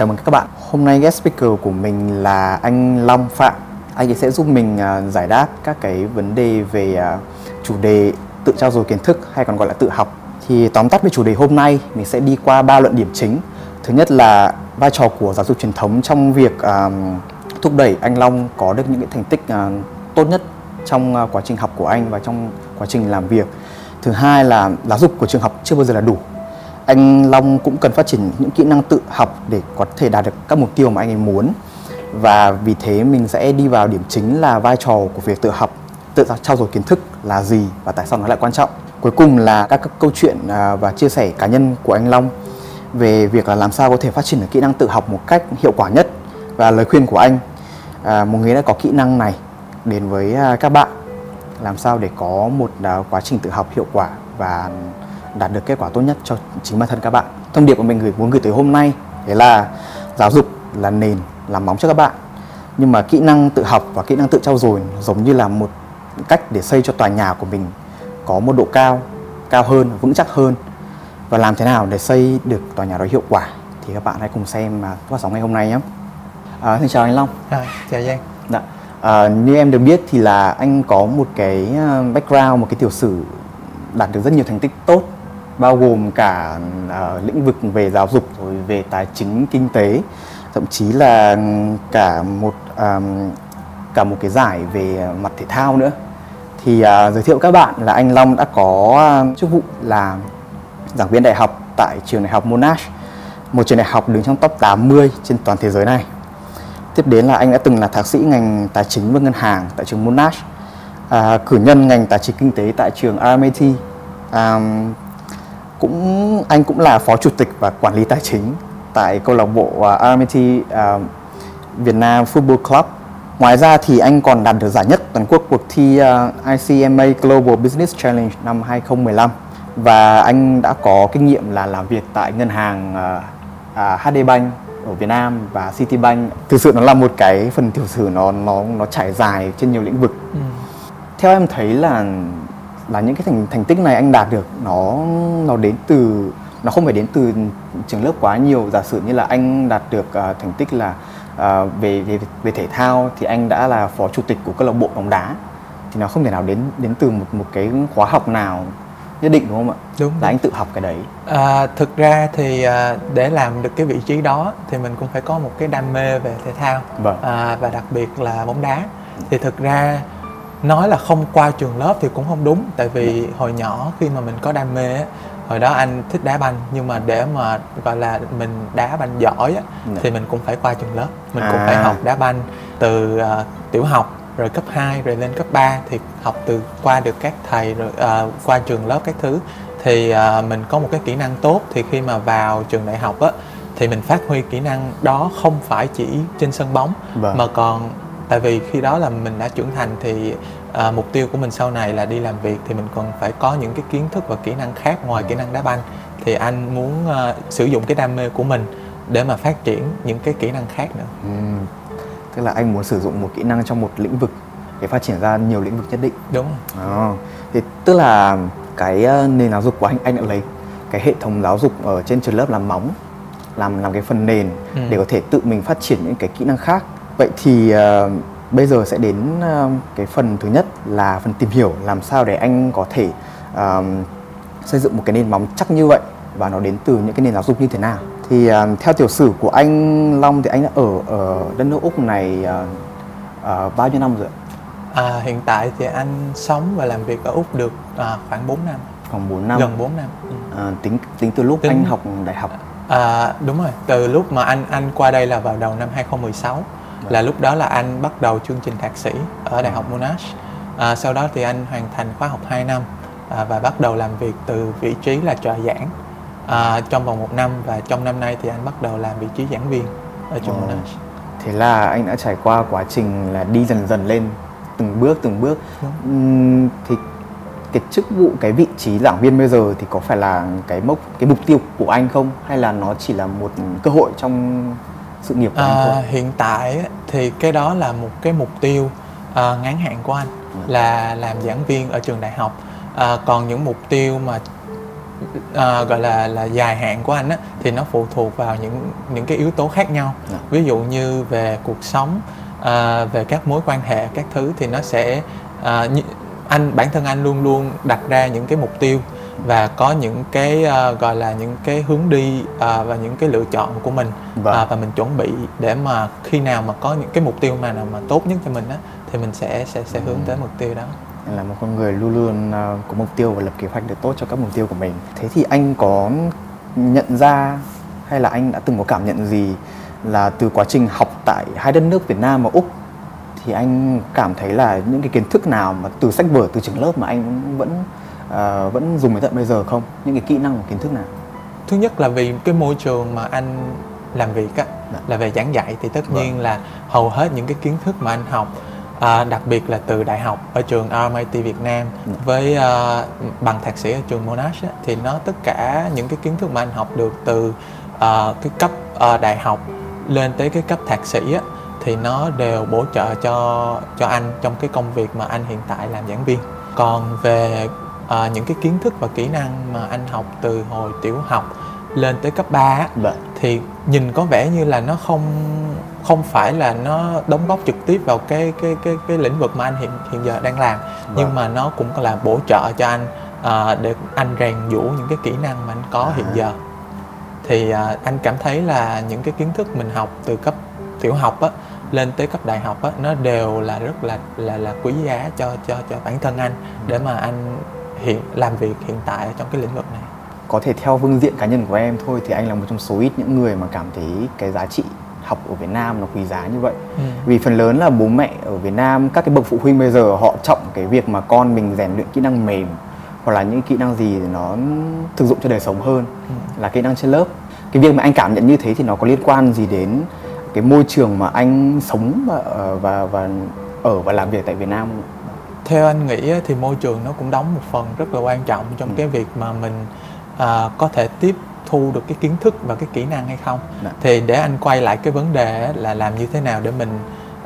Chào mừng các bạn. Hôm nay guest speaker của mình là anh Long Phạm. Anh ấy sẽ giúp mình à, giải đáp các cái vấn đề về à, chủ đề tự trao dồi kiến thức hay còn gọi là tự học. Thì tóm tắt về chủ đề hôm nay mình sẽ đi qua ba luận điểm chính. Thứ nhất là vai trò của giáo dục truyền thống trong việc à, thúc đẩy anh Long có được những cái thành tích uh, tốt nhất trong uh, quá trình học của anh và trong quá trình làm việc. Thứ hai là giáo dục của trường học chưa bao giờ là đủ anh Long cũng cần phát triển những kỹ năng tự học để có thể đạt được các mục tiêu mà anh ấy muốn. Và vì thế mình sẽ đi vào điểm chính là vai trò của việc tự học tự trao dồi kiến thức là gì và tại sao nó lại quan trọng. Cuối cùng là các, các câu chuyện à, và chia sẻ cá nhân của anh Long về việc là làm sao có thể phát triển được kỹ năng tự học một cách hiệu quả nhất và lời khuyên của anh. À, một người đã có kỹ năng này đến với à, các bạn làm sao để có một à, quá trình tự học hiệu quả và đạt được kết quả tốt nhất cho chính bản thân các bạn. Thông điệp của mình gửi muốn gửi tới hôm nay đấy là giáo dục là nền làm móng cho các bạn. Nhưng mà kỹ năng tự học và kỹ năng tự trau dồi giống như là một cách để xây cho tòa nhà của mình có một độ cao cao hơn vững chắc hơn. Và làm thế nào để xây được tòa nhà đó hiệu quả thì các bạn hãy cùng xem mà phát sóng ngày hôm nay nhé. À, xin chào anh Long. À, chào Giang. Dạ. à, như em được biết thì là anh có một cái ờ, background một cái tiểu sử đạt được rất nhiều thành tích tốt bao gồm cả uh, lĩnh vực về giáo dục rồi về tài chính kinh tế thậm chí là cả một um, cả một cái giải về mặt thể thao nữa. Thì uh, giới thiệu các bạn là anh Long đã có chức vụ là giảng viên đại học tại trường đại học Monash một trường đại học đứng trong top 80 trên toàn thế giới này. Tiếp đến là anh đã từng là thạc sĩ ngành tài chính và ngân hàng tại trường Monash à, cử nhân ngành tài chính kinh tế tại trường RMIT à, cũng anh cũng là phó chủ tịch và quản lý tài chính tại câu lạc bộ uh, RMIT uh, Việt Nam Football Club. Ngoài ra thì anh còn đạt được giải nhất toàn quốc cuộc thi uh, ICMA Global Business Challenge năm 2015 và anh đã có kinh nghiệm là làm việc tại ngân hàng uh, uh, HD Bank ở Việt Nam và Citibank. Thực sự nó là một cái phần tiểu sử nó nó nó trải dài trên nhiều lĩnh vực. Ừ. Theo em thấy là là những cái thành thành tích này anh đạt được nó nó đến từ nó không phải đến từ trường lớp quá nhiều giả sử như là anh đạt được uh, thành tích là uh, về về về thể thao thì anh đã là phó chủ tịch của câu lạc bộ bóng đá thì nó không thể nào đến đến từ một một cái khóa học nào nhất định đúng không ạ? Đúng. Là anh tự học cái đấy. À, thực ra thì à, để làm được cái vị trí đó thì mình cũng phải có một cái đam mê về thể thao vâng. à, và đặc biệt là bóng đá. Thì thực ra nói là không qua trường lớp thì cũng không đúng tại vì hồi nhỏ khi mà mình có đam mê hồi đó anh thích đá banh nhưng mà để mà gọi là mình đá banh giỏi á, dạ. thì mình cũng phải qua trường lớp mình à. cũng phải à. học đá banh từ uh, tiểu học rồi cấp 2 rồi lên cấp 3 thì học từ qua được các thầy rồi uh, qua trường lớp các thứ thì uh, mình có một cái kỹ năng tốt thì khi mà vào trường đại học á thì mình phát huy kỹ năng đó không phải chỉ trên sân bóng vâng. mà còn tại vì khi đó là mình đã trưởng thành thì à, mục tiêu của mình sau này là đi làm việc thì mình còn phải có những cái kiến thức và kỹ năng khác ngoài kỹ năng đá banh. Thì anh muốn uh, sử dụng cái đam mê của mình để mà phát triển những cái kỹ năng khác nữa. Ừ. tức là anh muốn sử dụng một kỹ năng trong một lĩnh vực để phát triển ra nhiều lĩnh vực nhất định. Đúng à, thì tức là cái nền giáo dục của anh anh đã lấy cái hệ thống giáo dục ở trên trường lớp làm móng làm làm cái phần nền ừ. để có thể tự mình phát triển những cái kỹ năng khác. Vậy thì uh, bây giờ sẽ đến uh, cái phần thứ nhất là phần tìm hiểu làm sao để anh có thể uh, xây dựng một cái nền móng chắc như vậy và nó đến từ những cái nền giáo dục như thế nào thì uh, theo tiểu sử của anh Long thì anh đã ở ở đất nước Úc này uh, uh, bao nhiêu năm rồi À, hiện tại thì anh sống và làm việc ở Úc được à, khoảng 4 năm. Khoảng 4 năm. Gần 4 năm. Ừ. À, tính tính từ lúc tính... anh học đại học. À, đúng rồi, từ lúc mà anh anh qua đây là vào đầu năm 2016 là lúc đó là anh bắt đầu chương trình thạc sĩ ở đại học Monash. À, sau đó thì anh hoàn thành khóa học 2 năm à, và bắt đầu làm việc từ vị trí là trợ giảng. À, trong vòng một năm và trong năm nay thì anh bắt đầu làm vị trí giảng viên ở trường oh. Monash. Thế là anh đã trải qua quá trình là đi dần dần lên từng bước từng bước. Uhm, thì cái chức vụ cái vị trí giảng viên bây giờ thì có phải là cái mốc cái mục tiêu của anh không? Hay là nó chỉ là một cơ hội trong sự nghiệp của à, anh thôi? Hiện tại thì cái đó là một cái mục tiêu uh, ngắn hạn của anh ừ. là làm giảng viên ở trường đại học. À, còn những mục tiêu mà à, gọi là là dài hạn của anh á thì nó phụ thuộc vào những những cái yếu tố khác nhau Dạ. ví dụ như về cuộc sống à, về các mối quan hệ các thứ thì nó sẽ à, như, anh bản thân anh luôn luôn đặt ra những cái mục tiêu và có những cái à, gọi là những cái hướng đi à, và những cái lựa chọn của mình. Vâng. à, và mình chuẩn bị để mà khi nào mà có những cái mục tiêu mà nào mà tốt nhất cho mình á thì mình sẽ sẽ sẽ hướng tới mục tiêu đó. Là một con người luôn luôn ờ, có mục tiêu và lập kế hoạch để tốt cho các mục tiêu của mình. Thế thì anh có nhận ra hay là anh đã từng có cảm nhận gì là từ quá trình học tại hai đất nước Việt Nam và Úc thì anh cảm thấy là những cái kiến thức nào mà từ sách vở từ trường lớp mà anh vẫn ờ, vẫn dùng đến tận bây giờ không những cái kỹ năng và kiến thức nào thứ nhất là vì cái môi trường mà anh làm việc á Dạ. là về giảng dạy thì tất Vâng. nhiên là hầu hết những cái kiến thức mà anh học à, đặc biệt là từ đại học ở trường RMIT Việt Nam Dạ. với à, bằng thạc sĩ ở trường Monash á, thì nó tất cả những cái kiến thức mà anh học được từ à, cái cấp à, đại học lên tới cái cấp thạc sĩ á, thì nó đều bổ trợ cho cho anh trong cái công việc mà anh hiện tại làm giảng viên còn về à, những cái kiến thức và kỹ năng mà anh học từ hồi tiểu học lên tới cấp 3 á, Vâng. thì nhìn có vẻ như là nó không không phải là nó đóng góp trực tiếp vào cái cái cái cái lĩnh vực mà anh hiện hiện giờ đang làm nhưng Vâng. mà nó cũng là bổ trợ cho anh à, để anh rèn giũa những cái kỹ năng mà anh có À. hiện giờ thì à, anh cảm thấy là những cái kiến thức mình học từ cấp tiểu học á lên tới cấp đại học á nó đều là rất là là là quý giá cho cho cho bản thân anh để mà anh hiện làm việc hiện tại trong cái lĩnh vực này có thể theo phương diện cá nhân của em thôi thì anh là một trong số ít những người mà cảm thấy cái giá trị học ở Việt Nam nó quý giá như vậy Ừ. vì phần lớn là bố mẹ ở Việt Nam các cái bậc phụ huynh bây giờ họ trọng cái việc mà con mình rèn luyện kỹ năng mềm hoặc là những kỹ năng gì nó thực dụng cho đời sống hơn là kỹ năng trên lớp cái việc mà anh cảm nhận như thế thì nó có liên quan gì đến cái môi trường mà anh sống và ờ, và và ở và làm việc tại Việt Nam không? Theo anh nghĩ thì môi trường nó cũng đóng một phần rất là quan trọng trong Ừ. cái việc mà mình à, có thể tiếp thu được cái kiến thức và cái kỹ năng hay không Dạ. thì để anh quay lại cái vấn đề là làm như thế nào để mình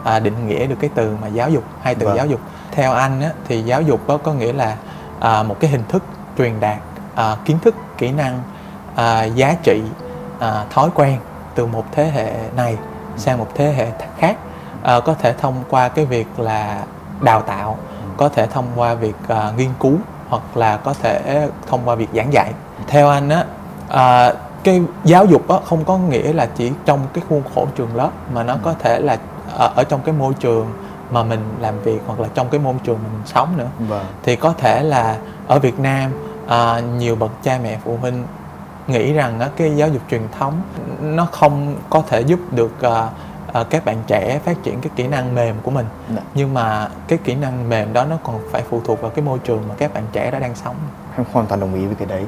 à, định nghĩa được cái từ mà giáo dục hai từ Vâng. giáo dục theo anh á, thì giáo dục á, có nghĩa là à, một cái hình thức truyền đạt à, kiến thức kỹ năng à, giá trị à, thói quen từ một thế hệ này sang một thế hệ khác à, có thể thông qua cái việc là đào tạo có thể thông qua việc à, nghiên cứu hoặc là có thể thông qua việc giảng dạy theo anh á à, cái giáo dục á không có nghĩa là chỉ trong cái khuôn khổ trường lớp mà nó có thể là ở, ở trong cái môi trường mà mình làm việc hoặc là trong cái môi trường mình sống nữa Vâng. thì có thể là ở Việt Nam à, nhiều bậc cha mẹ phụ huynh nghĩ rằng á, cái giáo dục truyền thống nó không có thể giúp được à, à, các bạn trẻ phát triển cái kỹ năng mềm của mình Dạ. nhưng mà cái kỹ năng mềm đó nó còn phải phụ thuộc vào cái môi trường mà các bạn trẻ đó đang sống em hoàn toàn đồng ý với cái đấy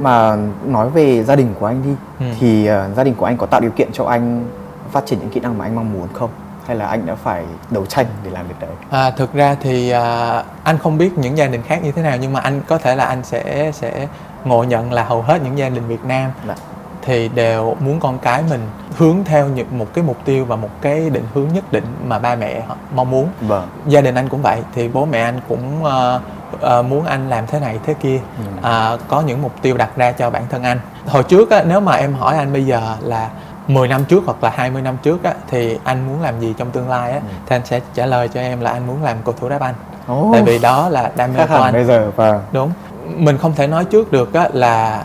mà nói về gia đình của anh đi Ừ. thì ờ, gia đình của anh có tạo điều kiện cho anh phát triển những kỹ năng mà anh mong muốn không hay là anh đã phải đấu tranh để làm việc đấy À, thực ra thì à, anh không biết những gia đình khác như thế nào nhưng mà anh có thể là anh sẽ sẽ ngộ nhận là hầu hết những gia đình Việt Nam Dạ. Thì đều muốn con cái mình hướng theo những một cái mục tiêu và một cái định hướng nhất định mà ba mẹ họ mong muốn. Vâng. Gia đình anh cũng vậy thì bố mẹ anh cũng ờ, ờ, muốn anh làm thế này thế kia Ừ. à, có những mục tiêu đặt ra cho bản thân anh. Hồi trước á, nếu mà em hỏi anh bây giờ là 10 năm trước hoặc là 20 năm trước á, thì anh muốn làm gì trong tương lai á, Ừ. thì anh sẽ trả lời cho em là anh muốn làm cầu thủ đá banh. Ồ, tại vì đó là đam mê của anh. bây giờ vâng. Đúng. Mình không thể nói trước được á, là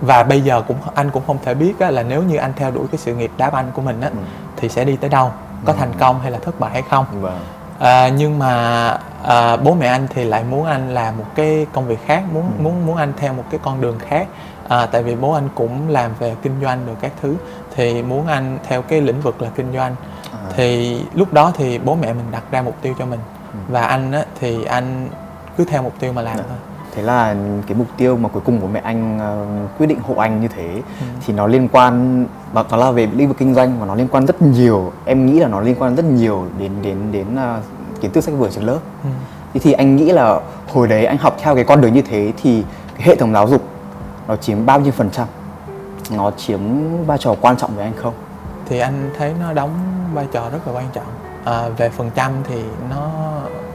và bây giờ cũng anh cũng không thể biết á, là nếu như anh theo đuổi cái sự nghiệp đá banh của mình á, Ừ. thì sẽ đi tới đâu? Có thành công hay là thất bại hay không? Vâng. À, nhưng mà à, bố mẹ anh thì lại muốn anh làm một cái công việc khác muốn Ừ. muốn muốn anh theo một cái con đường khác. À, tại vì bố anh cũng làm về kinh doanh được các thứ thì muốn anh theo cái lĩnh vực là kinh doanh. À, thì lúc đó thì bố mẹ mình đặt ra mục tiêu cho mình. Ừ. và anh á, thì anh cứ theo mục tiêu mà làm Dạ. thôi thế là cái mục tiêu mà cuối cùng của mẹ anh ờ, quyết định hộ anh như thế Ừ. thì nó liên quan nó nó là về lĩnh vực kinh doanh và nó liên quan rất nhiều em nghĩ là nó liên quan rất nhiều đến đến đến ờ, kiến thức sách vở trên lớp ừ. Thế thì anh nghĩ là hồi đấy anh học theo cái con đường như thế thì cái hệ thống giáo dục nó chiếm bao nhiêu phần trăm? Nó chiếm vai trò quan trọng với anh không? thì anh thấy nó đóng vai trò rất là quan trọng à, về phần trăm thì nó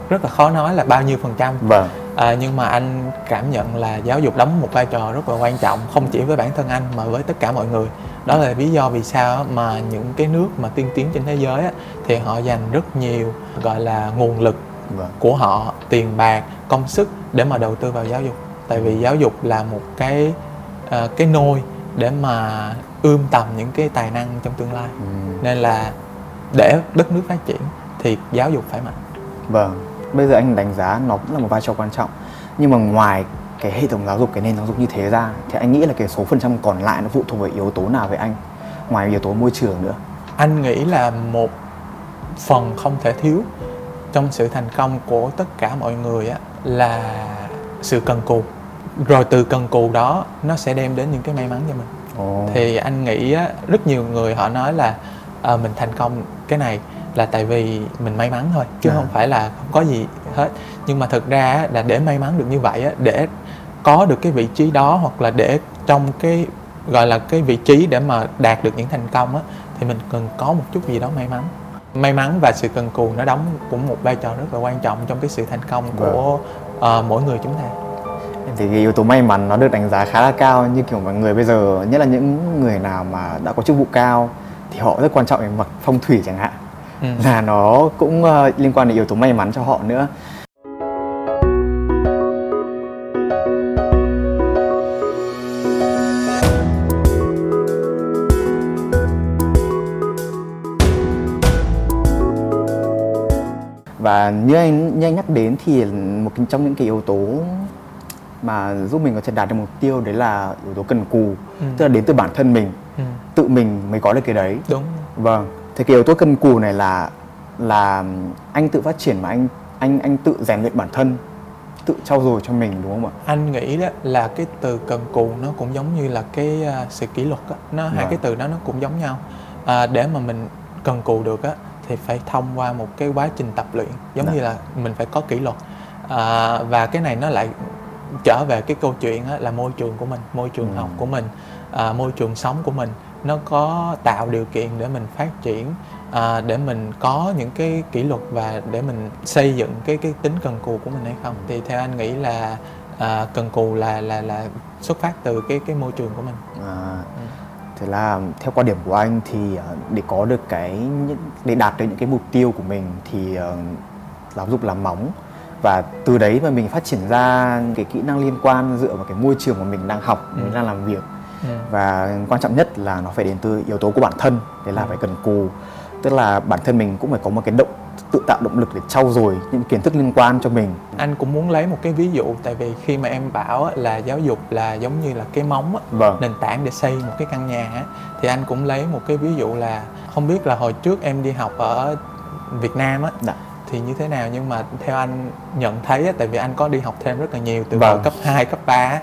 rất là khó nói là bao nhiêu phần trăm Vâng. À, nhưng mà anh cảm nhận là giáo dục đóng một vai trò rất là quan trọng không chỉ với bản thân anh mà với tất cả mọi người. Đó là lý do vì sao mà những cái nước mà tiên tiến trên thế giới thì họ dành rất nhiều gọi là nguồn lực vâng. của họ tiền bạc công sức để mà đầu tư vào giáo dục. Tại vì giáo dục là một cái uh, cái nôi để mà ươm tầm những cái tài năng trong tương lai. Ừ. nên là để đất nước phát triển thì giáo dục phải mạnh. Vâng bây giờ anh đánh giá nó cũng là một vai trò quan trọng. Nhưng mà ngoài cái hệ thống giáo dục cái nền giáo dục như thế ra thì anh nghĩ là cái số phần trăm còn lại nó phụ thuộc vào yếu tố nào với anh? Ngoài yếu tố môi trường nữa. Anh nghĩ là một phần không thể thiếu trong sự thành công của tất cả mọi người á là sự cần cù. Rồi từ cần cù đó nó sẽ đem đến những cái may mắn cho mình. Oh. thì anh nghĩ á, rất nhiều người họ nói là à, mình thành công cái này là tại vì mình may mắn thôi chứ à. không phải là không có gì hết. Nhưng mà thực ra là để may mắn được như vậy á, để có được cái vị trí đó hoặc là để trong cái gọi là cái vị trí để mà đạt được những thành công á thì mình cần có một chút gì đó may mắn. May mắn và sự cần cù nó đóng cũng một vai trò rất là quan trọng trong cái sự thành công của uh, mỗi người chúng ta. Thì cái yếu tố may mắn nó được đánh giá khá là cao như kiểu mọi người bây giờ nhất là những người nào mà đã có chức vụ cao thì họ rất quan trọng về mặt phong thủy chẳng hạn ừ. là nó cũng uh, liên quan đến yếu tố may mắn cho họ nữa và như anh như anh nhắc đến thì một trong những cái yếu tố mà giúp mình có thể đạt được mục tiêu đấy là yếu tố cần cù ừ. tức là đến từ bản thân mình ừ. tự mình mới có được cái đấy đúng vâng thì cái yếu tố cần cù này là là anh tự phát triển mà anh anh anh tự rèn luyện bản thân tự trau dồi cho mình đúng không ạ? Anh nghĩ đó là cái từ cần cù nó cũng giống như là cái uh, sự kỷ luật á, nó hai vâng. cái từ đó nó cũng giống nhau. À, để mà mình cần cù được á thì phải thông qua một cái quá trình tập luyện giống Đã. Dạ. như là mình phải có kỷ luật à, và cái này nó lại trở về cái câu chuyện á, là môi trường của mình môi trường ừ. học của mình à, môi trường sống của mình nó có tạo điều kiện để mình phát triển à, để mình có những cái kỷ luật và để mình xây dựng cái cái tính cần cù của mình hay không thì theo anh nghĩ là à, cần cù là là là xuất phát từ cái cái môi trường của mình à, ừ. thế là theo quan điểm của anh thì à, để có được cái để đạt được những cái mục tiêu của mình thì uh, giáo dục là móng và từ đấy mà mình phát triển ra cái kỹ năng liên quan dựa vào cái môi trường mà mình đang học ừ. mình đang làm việc ừ. Và quan trọng nhất là nó phải đến từ yếu tố của bản thân đấy là ừ. phải cần cù tức là bản thân mình cũng phải có một cái động tự tạo động lực để trau dồi những kiến thức liên quan cho mình anh cũng muốn lấy một cái ví dụ tại vì khi mà em bảo là giáo dục là giống như là cái móng vâng. nền tảng để xây một cái căn nhà thì anh cũng lấy một cái ví dụ là không biết là hồi trước em đi học ở Việt Nam á dạ thì như thế nào nhưng mà theo anh nhận thấy tại vì anh có đi học thêm rất là nhiều từ vâng. cấp 2, cấp 3 á,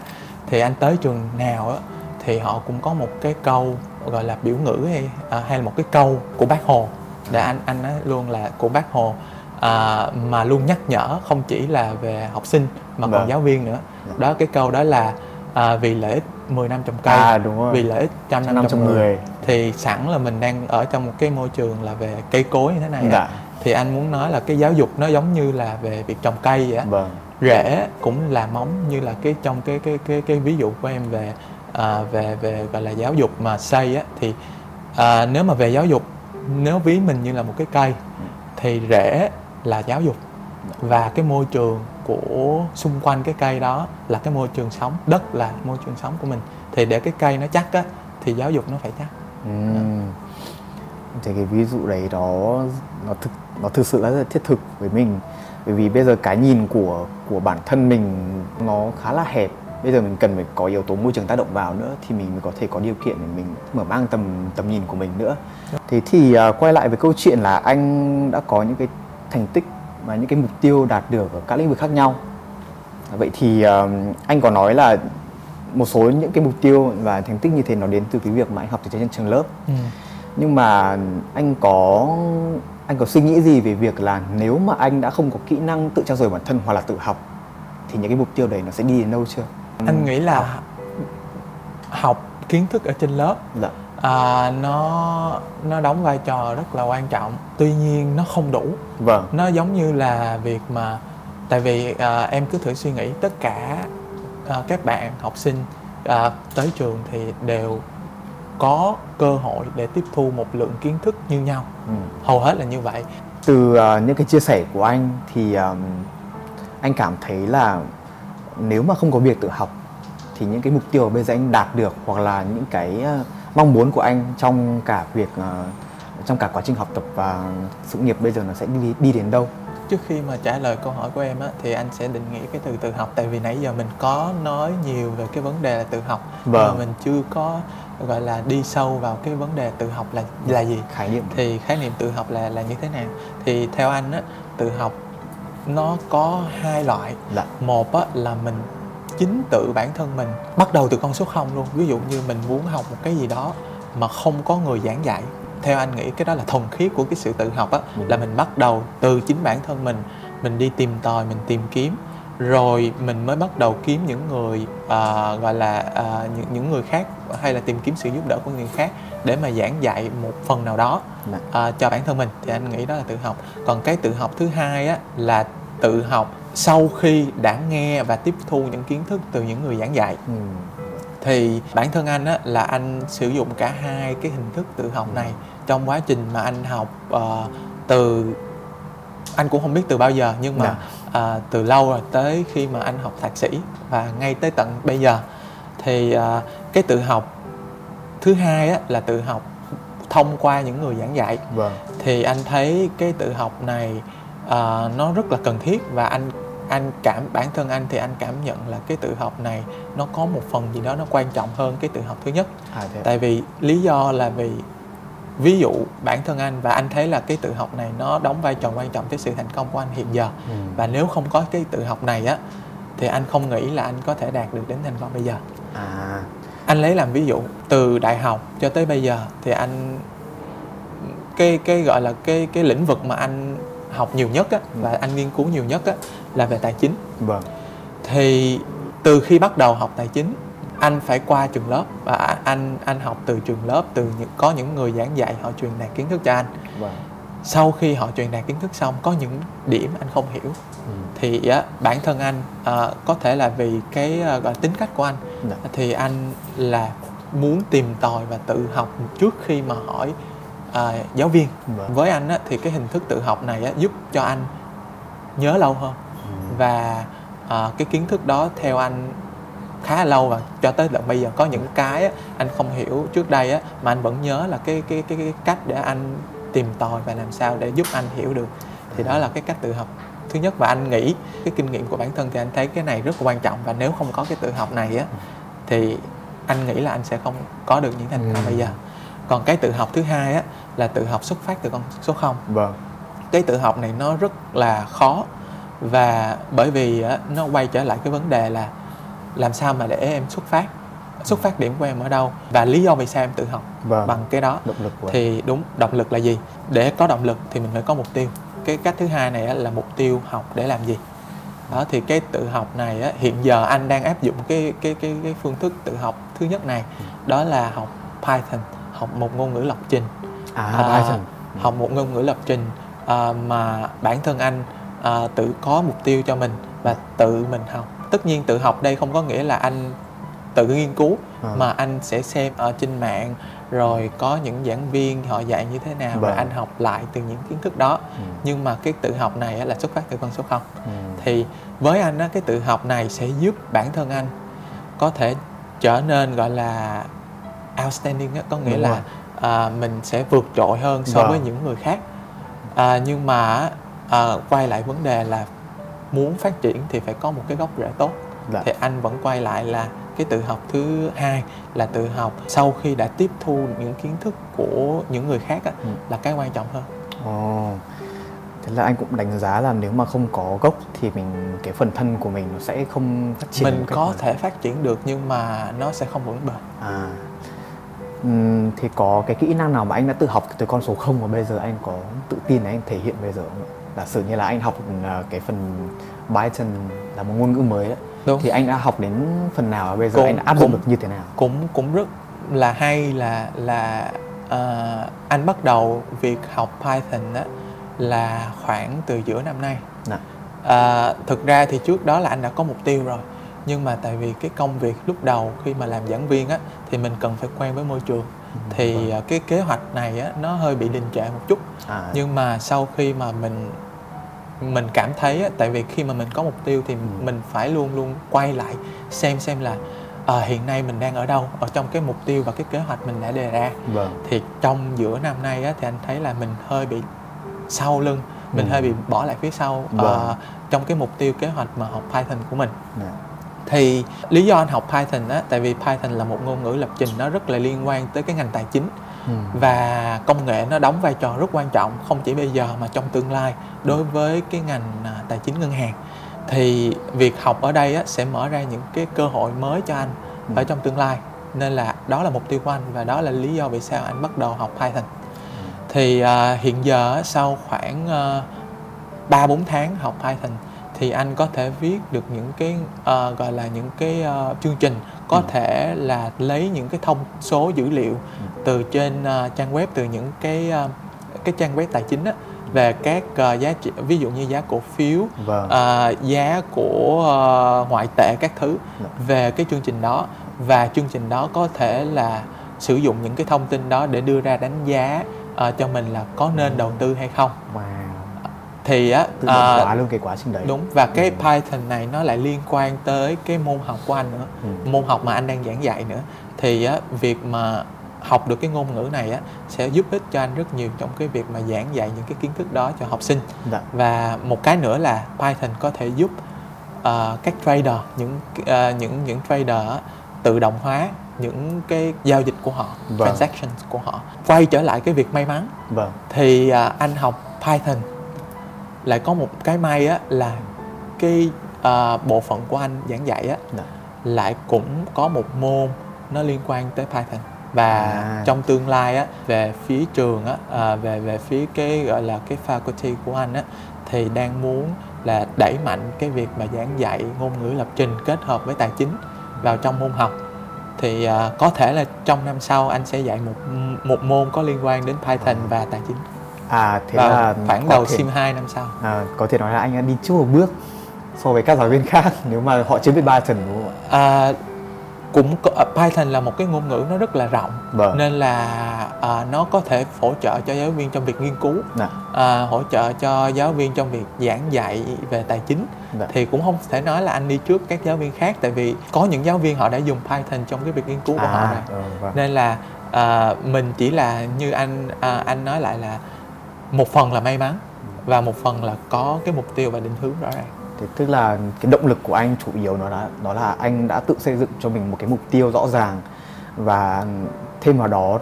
thì anh tới trường nào á thì họ cũng có một cái câu gọi là biểu ngữ hay à, hay là một cái câu của bác Hồ để anh anh nói luôn là của bác Hồ à, mà luôn nhắc nhở không chỉ là về học sinh mà còn vâng. giáo viên nữa dạ. đó cái câu đó là à, vì lợi ích 10 năm trồng cây à, đúng rồi. vì lợi ích trăm năm, năm trồng người. người thì sẵn là mình đang ở trong một cái môi trường là về cây cối như thế này dạ thì anh muốn nói là cái giáo dục nó giống như là về việc trồng cây vậy á vâng. rễ cũng là móng như là cái trong cái cái cái cái ví dụ của em về à, về về gọi là giáo dục mà xây á thì à, nếu mà về giáo dục nếu ví mình như là một cái cây thì rễ là giáo dục. Và cái môi trường của xung quanh cái cây đó là cái môi trường sống đất là môi trường sống của mình. Thì để cái cây nó chắc á thì giáo dục nó phải chắc. Ừ. thì cái ví dụ đấy đó nó thực nó thực sự là rất là thiết thực với mình. Bởi vì bây giờ cái nhìn của của bản thân mình nó khá là hẹp bây giờ mình cần phải có yếu tố môi trường tác động vào nữa thì mình mới có thể có điều kiện để mình mở mang tầm tầm nhìn của mình nữa. Thế thì uh, quay lại với câu chuyện là anh đã có những cái thành tích và những cái mục tiêu đạt được ở các lĩnh vực khác nhau. Vậy thì uh, anh có nói là một số những cái mục tiêu và thành tích như thế nó đến từ cái việc mà anh học từ trên trường lớp. Ừ. nhưng mà anh có anh có suy nghĩ gì về việc là nếu mà anh đã không có kỹ năng tự trao dồi bản thân hoặc là tự học thì những cái mục tiêu đấy nó sẽ đi đến đâu chưa anh nghĩ là học, học kiến thức ở trên lớp dạ. à, nó nó đóng vai trò rất là quan trọng. Tuy nhiên nó không đủ. Vâng. Nó giống như là việc mà tại vì à, em cứ thử suy nghĩ tất cả à, các bạn học sinh à, tới trường thì đều có cơ hội để tiếp thu một lượng kiến thức như nhau. Ừ. hầu hết là như vậy. Từ ờ, những cái chia sẻ của anh thì ờm, anh cảm thấy là nếu mà không có việc tự học thì những cái mục tiêu bây giờ anh đạt được hoặc là những cái ờ, mong muốn của anh trong cả việc ờ, trong cả quá trình học tập và sự nghiệp bây giờ nó sẽ đi đi đến đâu? Trước khi mà trả lời câu hỏi của em á thì anh sẽ định nghĩa cái từ tự học tại vì nãy giờ mình có nói nhiều về cái vấn đề là tự học Vâng. mà mình chưa có gọi là đi sâu vào cái vấn đề tự học là là gì. Khái niệm. Thì khái niệm tự học là là như thế nào? Thì theo anh á tự học nó có hai loại. Dạ. Một á là mình chính tự bản thân mình bắt đầu từ con số 0 luôn. Ví dụ như mình muốn học một cái gì đó mà không có người giảng dạy theo anh nghĩ cái đó là thuần khiết của cái sự tự học á là mình bắt đầu từ chính bản thân mình. Mình đi tìm tòi mình tìm kiếm rồi mình mới bắt đầu kiếm những người à, gọi là à, những những người khác hay là tìm kiếm sự giúp đỡ của người khác để mà giảng dạy một phần nào đó Dạ. à, cho bản thân mình thì anh nghĩ đó là tự học còn cái tự học thứ hai á là tự học sau khi đã nghe và tiếp thu những kiến thức từ những người giảng dạy ừ. thì bản thân anh á là anh sử dụng cả hai cái hình thức tự học này trong quá trình mà anh học ờ, từ anh cũng không biết từ bao giờ nhưng mà Dạ. À, từ lâu rồi tới khi mà anh học thạc sĩ và ngay tới tận bây giờ. Thì à, cái tự học thứ hai á là tự học thông qua những người giảng dạy. Vâng. Thì anh thấy cái tự học này à, nó rất là cần thiết và anh anh cảm bản thân anh thì anh cảm nhận là cái tự học này nó có một phần gì đó nó quan trọng hơn cái tự học thứ nhất. À thế tại vì lý do là vì ví dụ bản thân anh và anh thấy là cái tự học này nó đóng vai trò quan trọng tới sự thành công của anh hiện giờ. Ừ. và nếu không có cái tự học này á thì anh không nghĩ là anh có thể đạt được đến thành công bây giờ. À. Anh lấy làm ví dụ từ đại học cho tới bây giờ thì anh cái cái gọi là cái cái lĩnh vực mà anh học nhiều nhất á và anh nghiên cứu nhiều nhất á là về tài chính. Vâng. Thì từ khi bắt đầu học tài chính anh phải qua trường lớp và anh anh học từ trường lớp từ những có những người giảng dạy họ truyền đạt kiến thức cho anh vâng sau khi họ truyền đạt kiến thức xong có những điểm anh không hiểu ừ. thì á, bản thân anh à, có thể là vì cái à, gọi tính cách của anh Dạ. thì anh là muốn tìm tòi và tự học trước khi mà hỏi à, giáo viên Vâng. với anh á, thì cái hình thức tự học này á, giúp cho anh nhớ lâu hơn Ừ. và à, cái kiến thức đó theo anh khá là lâu và cho tới tận bây giờ có những cái á, anh không hiểu trước đây á, mà anh vẫn nhớ là cái cái cái, cái cách để anh tìm tòi và làm sao để giúp anh hiểu được. Thì đó là cái cách tự học. Thứ nhất và anh nghĩ cái kinh nghiệm của bản thân thì anh thấy cái này rất là quan trọng và nếu không có cái tự học này á thì anh nghĩ là anh sẽ không có được những thành công Ừ. bây giờ. Còn cái tự học thứ hai á là tự học xuất phát từ con số 0 vâng. Cái tự học này nó rất là khó và bởi vì á, nó quay trở lại cái vấn đề là làm sao mà để em xuất phát? Xuất phát điểm của em ở đâu? Và lý do vì sao em tự học vâng. bằng cái đó? Động lực của em. thì đúng động lực là gì? Để có động lực thì mình phải có mục tiêu. Cái cách thứ hai này là mục tiêu học để làm gì? Đó thì cái tự học này á, hiện giờ anh đang áp dụng cái cái cái cái phương thức tự học thứ nhất này. Đó là học Python học một ngôn ngữ lập trình. À, à, Python. học một ngôn ngữ lập trình à, mà bản thân anh à, tự có mục tiêu cho mình và tự mình học tất nhiên tự học đây không có nghĩa là anh tự nghiên cứu À. mà anh sẽ xem ở trên mạng rồi có những giảng viên họ dạy như thế nào và Vâng. anh học lại từ những kiến thức đó Ừ. nhưng mà cái tự học này là xuất phát từ con số 0 Ừ. thì với anh á, cái tự học này sẽ giúp bản thân anh có thể trở nên gọi là outstanding á, có nghĩa Đúng là à, mình sẽ vượt trội hơn so Vâng. với những người khác à, nhưng mà à, quay lại vấn đề là muốn phát triển thì phải có một cái gốc rễ tốt Dạ. thì anh vẫn quay lại là cái tự học thứ hai là tự học sau khi đã tiếp thu những kiến thức của những người khác á, Ừ. là cái quan trọng hơn Ồ. Thế là anh cũng đánh giá là nếu mà không có gốc thì mình cái phần thân của mình nó sẽ không phát triển mình có thể phát triển được nhưng mà nó sẽ không vững bền à thì có cái kỹ năng nào mà anh đã tự học từ con số 0 mà bây giờ anh có tự tin để anh thể hiện bây giờ không ạ? Giả sử như là anh học à, cái phần Python là một ngôn ngữ mới đấy đúng thì anh đã học đến phần nào và bây giờ Cũng- anh đã áp dụng được như thế nào? cũng cũng rất là hay là là ờ, anh bắt đầu việc học Python á, là khoảng từ giữa năm nay Dạ. à, thực ra thì trước đó là anh đã có mục tiêu rồi nhưng mà tại vì cái công việc lúc đầu khi mà làm giảng viên á thì mình cần phải quen với môi trường thì vâng. à, cái kế hoạch này á nó hơi bị đình trệ một chút à, nhưng mà sau khi mà mình mình cảm thấy á, tại vì khi mà mình có mục tiêu thì Ừ. mình phải luôn luôn quay lại xem xem là à, hiện nay mình đang ở đâu ở trong cái mục tiêu và cái kế hoạch mình đã đề ra vâng thì trong giữa năm nay á, thì anh thấy là mình hơi bị sau lưng mình Ừ. hơi bị bỏ lại phía sau Vâng. ờ, trong cái mục tiêu kế hoạch mà học Python của mình dạ. Thì lý do anh học Python á tại vì Python là một ngôn ngữ lập trình nó rất là liên quan tới cái ngành tài chính. Ừ. và công nghệ nó đóng vai trò rất quan trọng không chỉ bây giờ mà trong tương lai đối với cái ngành à, tài chính ngân hàng. Thì việc học ở đây á, sẽ mở ra những cái cơ hội mới cho anh Ừ. ở trong tương lai. Nên là đó là mục tiêu của anh và đó là lý do vì sao anh bắt đầu học Python. Thì à, hiện giờ sau khoảng ba bốn tháng học Python thì anh có thể viết được những cái à, gọi là những cái à, chương trình có Ừ. thể là lấy những cái thông số dữ liệu từ trên à, trang web từ những cái à, cái trang web tài chính á về các à, giá trị ví dụ như giá cổ phiếu vâng. à, giá của à, ngoại tệ các thứ Dạ. về cái chương trình đó. Và chương trình đó có thể là sử dụng những cái thông tin đó để đưa ra đánh giá à, cho mình là có nên đầu tư hay không. Wow thì á tự động à, hóa luôn cái quá trình đấy đúng và cái Ừ. Python này nó lại liên quan tới cái môn học của anh nữa Ừ. môn học mà anh đang giảng dạy nữa thì á việc mà học được cái ngôn ngữ này á sẽ giúp ích cho anh rất nhiều trong cái việc mà giảng dạy những cái kiến thức đó cho học sinh dạ và một cái nữa là Python có thể giúp ờ, các trader những ờ, những những trader tự động hóa những cái giao dịch của họ Vâng. transactions của họ quay trở lại cái việc may mắn vâng thì à, anh học Python lại có một cái may á là cái à, bộ phận của anh giảng dạy á dạ. lại cũng có một môn nó liên quan tới Python và À. trong tương lai á về phía trường á à, về về phía cái gọi là cái faculty của anh á thì đang muốn là đẩy mạnh cái việc mà giảng dạy ngôn ngữ lập trình kết hợp với tài chính vào trong môn học thì à, có thể là trong năm sau anh sẽ dạy một một môn có liên quan đến Python và tài chính à thế vào là khoảng đầu thể, sim 2 năm sau. À, có thể nói là anh đã đi trước một bước so với các giáo viên khác nếu mà họ chưa biết Python đúng không ạ? À, cũng có, à, Python là một cái ngôn ngữ nó rất là rộng. Vâng. Nên là à, nó có thể hỗ trợ cho giáo viên trong việc nghiên cứu dạ. à, hỗ trợ cho giáo viên trong việc giảng dạy về tài chính. Dạ. Thì cũng không thể nói là anh đi trước các giáo viên khác tại vì có những giáo viên họ đã dùng Python trong cái việc nghiên cứu của họ à rồi. ừ, vâng. Nên là à, mình chỉ là như anh à, anh nói lại là một phần là may mắn và một phần là có cái mục tiêu và định hướng rõ ràng. Thế tức là cái động lực của anh chủ yếu nó là đó là anh đã tự xây dựng cho mình một cái mục tiêu rõ ràng và thêm vào đó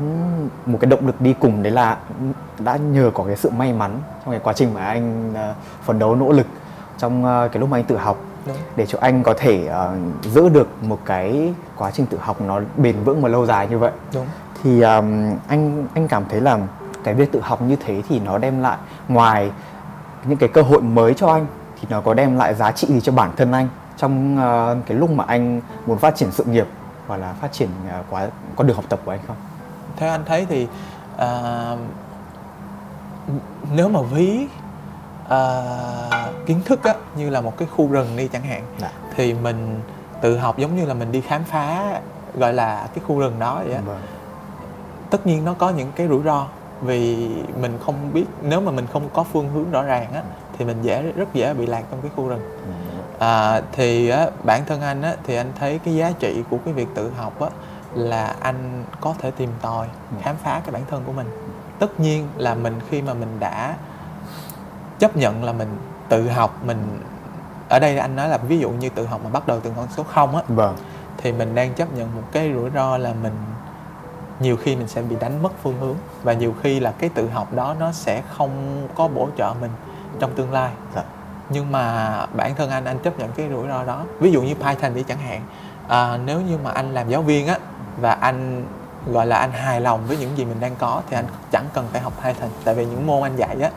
một cái động lực đi cùng đấy là đã nhờ có cái sự may mắn trong cái quá trình mà anh ờ, phấn đấu nỗ lực trong ờ, cái lúc mà anh tự học. Đúng. Để cho anh có thể ờ, giữ được một cái quá trình tự học nó bền vững và lâu dài như vậy. Đúng. Thì um, anh anh cảm thấy là cái việc tự học như thế thì nó đem lại ngoài những cái cơ hội mới cho anh thì nó có đem lại giá trị gì cho bản thân anh trong ờ, cái lúc mà anh muốn phát triển sự nghiệp hoặc là phát triển ờ, quá con đường học tập của anh không? theo anh thấy thì à, nếu mà ví à, kiến thức á, như là một cái khu rừng đi chẳng hạn Dạ. thì mình tự học giống như là mình đi khám phá gọi là cái khu rừng đó vậy á Vâng. tất nhiên nó có những cái rủi ro vì mình không biết nếu mà mình không có phương hướng rõ ràng á thì mình dễ rất dễ bị lạc trong cái khu rừng Ừ, à, thì á, bản thân anh á, thì anh thấy cái giá trị của cái việc tự học á, là anh có thể tìm tòi Ừ. khám phá cái bản thân của mình tất nhiên là mình khi mà mình đã chấp nhận là mình tự học mình ở đây anh nói là ví dụ như tự học mà bắt đầu từ con số 0 á Vâng. thì mình đang chấp nhận một cái rủi ro là mình nhiều khi mình sẽ bị đánh mất phương hướng và nhiều khi là cái tự học đó nó sẽ không có bổ trợ mình trong tương lai Dạ. nhưng mà bản thân anh anh chấp nhận cái rủi ro đó ví dụ như Python đi chẳng hạn à, nếu như mà anh làm giáo viên á và anh gọi là anh hài lòng với những gì mình đang có thì anh chẳng cần phải học Python tại vì những môn anh dạy á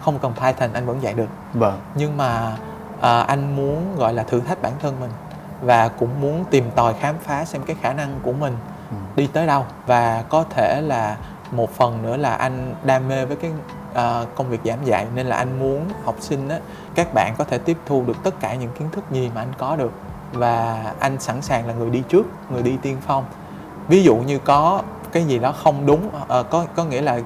không cần Python anh vẫn dạy được Vâng. nhưng mà à, anh muốn gọi là thử thách bản thân mình và cũng muốn tìm tòi khám phá xem cái khả năng của mình. Đi tới đâu và có thể là một phần nữa là anh đam mê với cái à, công việc giảng dạy nên là anh muốn học sinh á các bạn có thể tiếp thu được tất cả những kiến thức gì mà anh có được và anh sẵn sàng là người đi trước người đi tiên phong ví dụ như có cái gì đó không đúng ờ, có có nghĩa là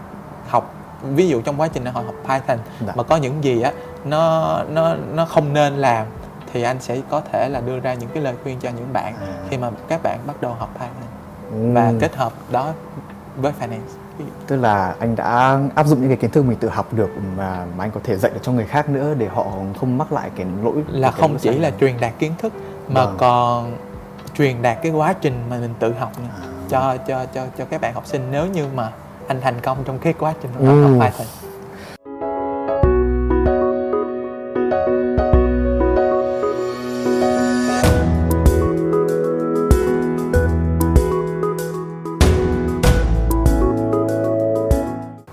học ví dụ trong quá trình họ học Python Dạ. mà có những gì á nó nó nó không nên làm thì anh sẽ có thể là đưa ra những cái lời khuyên cho những bạn À. khi mà các bạn bắt đầu học Python Và kết hợp đó với finance tức là anh đã áp dụng những cái kiến thức mình tự học được mà mà anh có thể dạy được cho người khác nữa để họ không mắc lại cái lỗi là cái không lỗi chỉ là truyền đạt kiến thức mà Vâng. còn truyền đạt cái quá trình mà mình tự học nữa À. cho cho cho cho các bạn học sinh nếu như mà anh thành công trong cái quá trình Ừ. học Python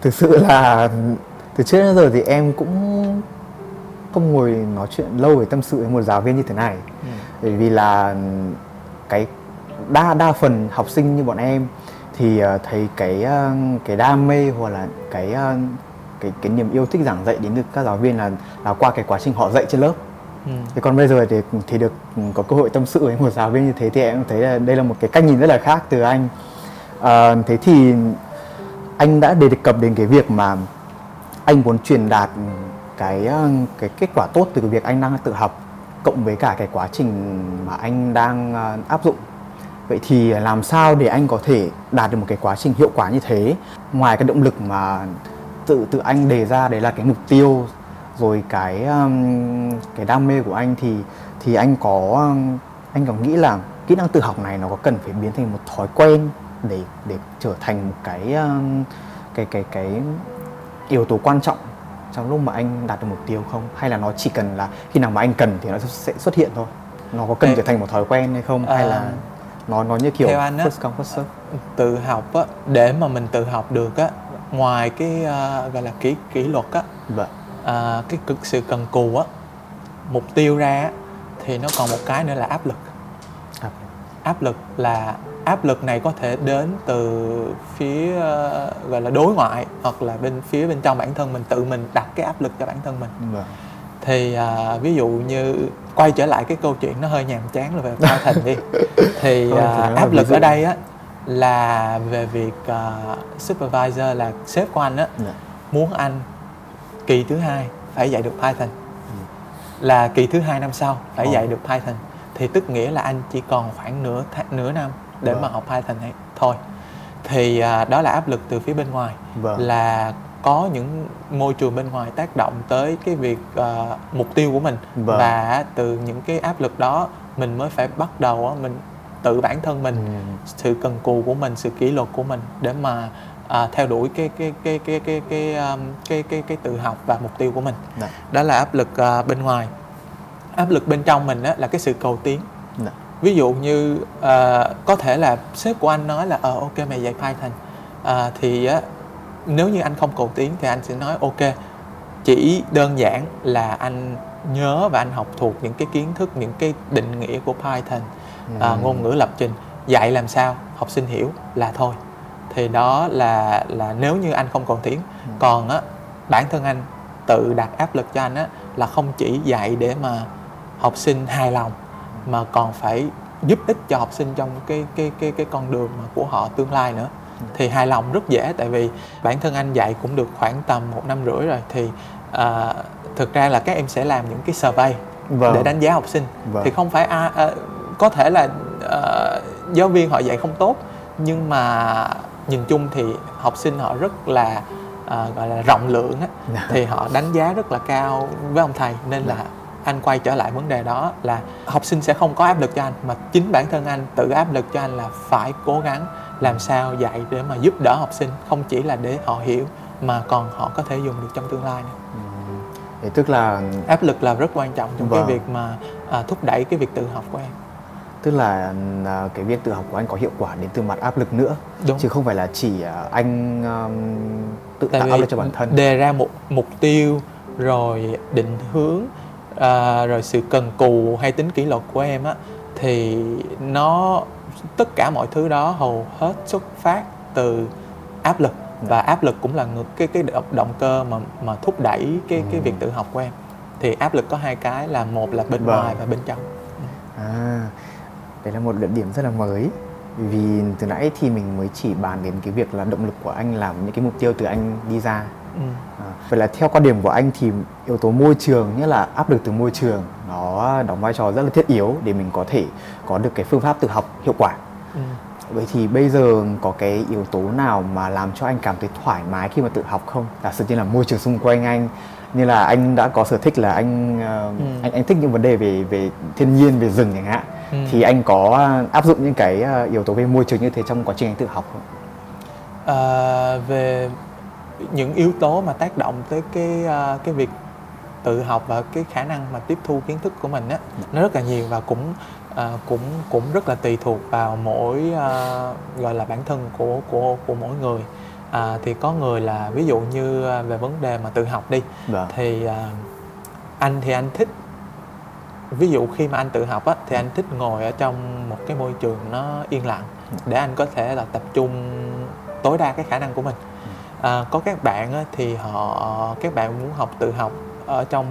thực sự là từ trước đến giờ thì em cũng không ngồi nói chuyện lâu để tâm sự với một giáo viên như thế này Ừ. bởi vì là cái đa đa phần học sinh như bọn em thì ờ, thấy cái ờ, cái đam mê hoặc là cái ờ, cái cái niềm yêu thích giảng dạy đến từ các giáo viên là là qua cái quá trình họ dạy trên lớp Ừ. thì còn bây giờ thì thì được có cơ hội tâm sự với một giáo viên như thế thì em thấy là đây là một cái cách nhìn rất là khác từ anh Ờ, thế thì anh đã đề cập đến cái việc mà anh muốn truyền đạt cái ờ, cái kết quả tốt từ cái việc anh đang tự học, cộng với cả cái quá trình mà anh đang ờ, áp dụng. Vậy thì làm sao để anh có thể đạt được một cái quá trình hiệu quả như thế? Ngoài cái động lực mà tự tự anh đề ra, đấy là cái mục tiêu, rồi cái cái đam mê của anh thì thì anh có anh có nghĩ là kỹ năng tự học này nó có cần phải biến thành một thói quen để để trở thành một cái um, cái cái cái yếu tố quan trọng trong lúc mà anh đạt được mục tiêu không? Hay là nó chỉ cần là khi nào mà anh cần thì nó sẽ xuất hiện thôi? Nó có cần Ê. trở thành một thói quen hay không? Hay À. là nó nó như kiểu Theo anh á, first come first serve? tự học á để mà mình tự học được á ngoài cái ờ, gọi là kỷ kỷ luật á vâng. à, cái cực sự cần cù á mục tiêu ra thì nó còn một cái nữa là áp lực. Áp lực là áp lực này có thể đến từ phía ờ, gọi là đối ngoại hoặc là bên phía bên trong bản thân mình tự mình đặt cái áp lực cho bản thân mình. Vâng. Thì à, ví dụ như quay trở lại cái câu chuyện nó hơi nhàm chán là về Python đi. Thì là áp lực ở đây á là về việc à, supervisor là sếp của anh á dạ. muốn anh kỳ thứ hai phải dạy được Python. Là kỳ thứ hai năm sau phải Ồ. dạy được Python. Thì tức nghĩa là anh chỉ còn khoảng nửa tháng, nửa năm để Vâng. mà học Python ấy thôi thì à, đó là áp lực từ phía bên ngoài Vâng. là có những môi trường bên ngoài tác động tới cái việc à, mục tiêu của mình Vâng. và từ những cái áp lực đó mình mới phải bắt đầu á, mình tự bản thân mình Ừ. sự cần cù của mình sự kỷ luật của mình để mà à, theo đuổi cái cái cái cái cái cái um, cái cái cái tự học và mục tiêu của mình Dạ. đó là áp lực à, bên ngoài áp lực bên trong mình á, là cái sự cầu tiến Dạ. Ví dụ như à, có thể là sếp của anh nói là ờ ok mày dạy Python à, thì á, nếu như anh không cầu tiến thì anh sẽ nói ok chỉ đơn giản là anh nhớ và anh học thuộc những cái kiến thức những cái định nghĩa của Python à, Ừ. ngôn ngữ lập trình dạy làm sao học sinh hiểu là thôi thì đó là là nếu như anh không cầu tiến Ừ. còn á bản thân anh tự đặt áp lực cho anh á là không chỉ dạy để mà học sinh hài lòng mà còn phải giúp ích cho học sinh trong cái cái cái cái con đường mà của họ tương lai nữa thì hài lòng rất dễ tại vì bản thân anh dạy cũng được khoảng tầm một năm rưỡi rồi thì à, thực ra là các em sẽ làm những cái survey Vâng. để đánh giá học sinh Vâng. thì không phải à, à, có thể là à, giáo viên họ dạy không tốt nhưng mà nhìn chung thì học sinh họ rất là à, gọi là rộng lượng á Dạ. thì họ đánh giá rất là cao với ông thầy nên là Dạ. Anh quay trở lại vấn đề đó là học sinh sẽ không có áp lực cho anh mà chính bản thân anh tự áp lực cho anh là phải cố gắng làm sao dạy để mà giúp đỡ học sinh không chỉ là để họ hiểu mà còn họ có thể dùng được trong tương lai nữa Thế tức là áp lực là rất quan trọng trong Vâng. cái việc mà à, thúc đẩy cái việc tự học của em tức là à, cái việc tự học của anh có hiệu quả đến từ mặt áp lực nữa Đúng. chứ không phải là chỉ à, anh um, tự tại tạo áp lực cho bản thân đề ra một mục tiêu rồi định hướng à, rồi sự cần cù hay tính kỷ luật của em á thì nó tất cả mọi thứ đó hầu hết xuất phát từ áp lực. Và áp lực cũng là ngược cái cái động, cơ mà mà thúc đẩy cái cái Ừ. việc tự học của em. Thì áp lực có hai cái là một là bên Vâng. ngoài và bên trong. À, đấy là một luận điểm rất là mới. Vì từ nãy thì mình mới chỉ bàn đến cái việc là động lực của anh làm những cái mục tiêu từ anh đi ra ừ. à, vậy là theo quan điểm của anh thì yếu tố môi trường như là áp lực từ môi trường nó đóng vai trò rất là thiết yếu để mình có thể có được cái phương pháp tự học hiệu quả Ừ. vậy thì bây giờ có cái yếu tố nào mà làm cho anh cảm thấy thoải mái khi mà tự học không giả sử như là môi trường xung quanh anh như là anh đã có sở thích là anh ờ, Ừ. anh anh thích những vấn đề về về thiên nhiên về rừng chẳng hạn Ừ. thì anh có áp dụng những cái ờ, yếu tố về môi trường như thế trong quá trình anh tự học không? À, về những yếu tố mà tác động tới cái à, cái việc tự học và cái khả năng mà tiếp thu kiến thức của mình á nó rất là nhiều và cũng à, cũng cũng rất là tùy thuộc vào mỗi à, gọi là bản thân của của của mỗi người à, thì có người là ví dụ như à, về vấn đề mà tự học đi Vâng. thì à, anh thì anh thích ví dụ khi mà anh tự học á thì anh thích ngồi ở trong một cái môi trường nó yên lặng để anh có thể là tập trung tối đa cái khả năng của mình à, có các bạn á, thì họ các bạn muốn học tự học ở trong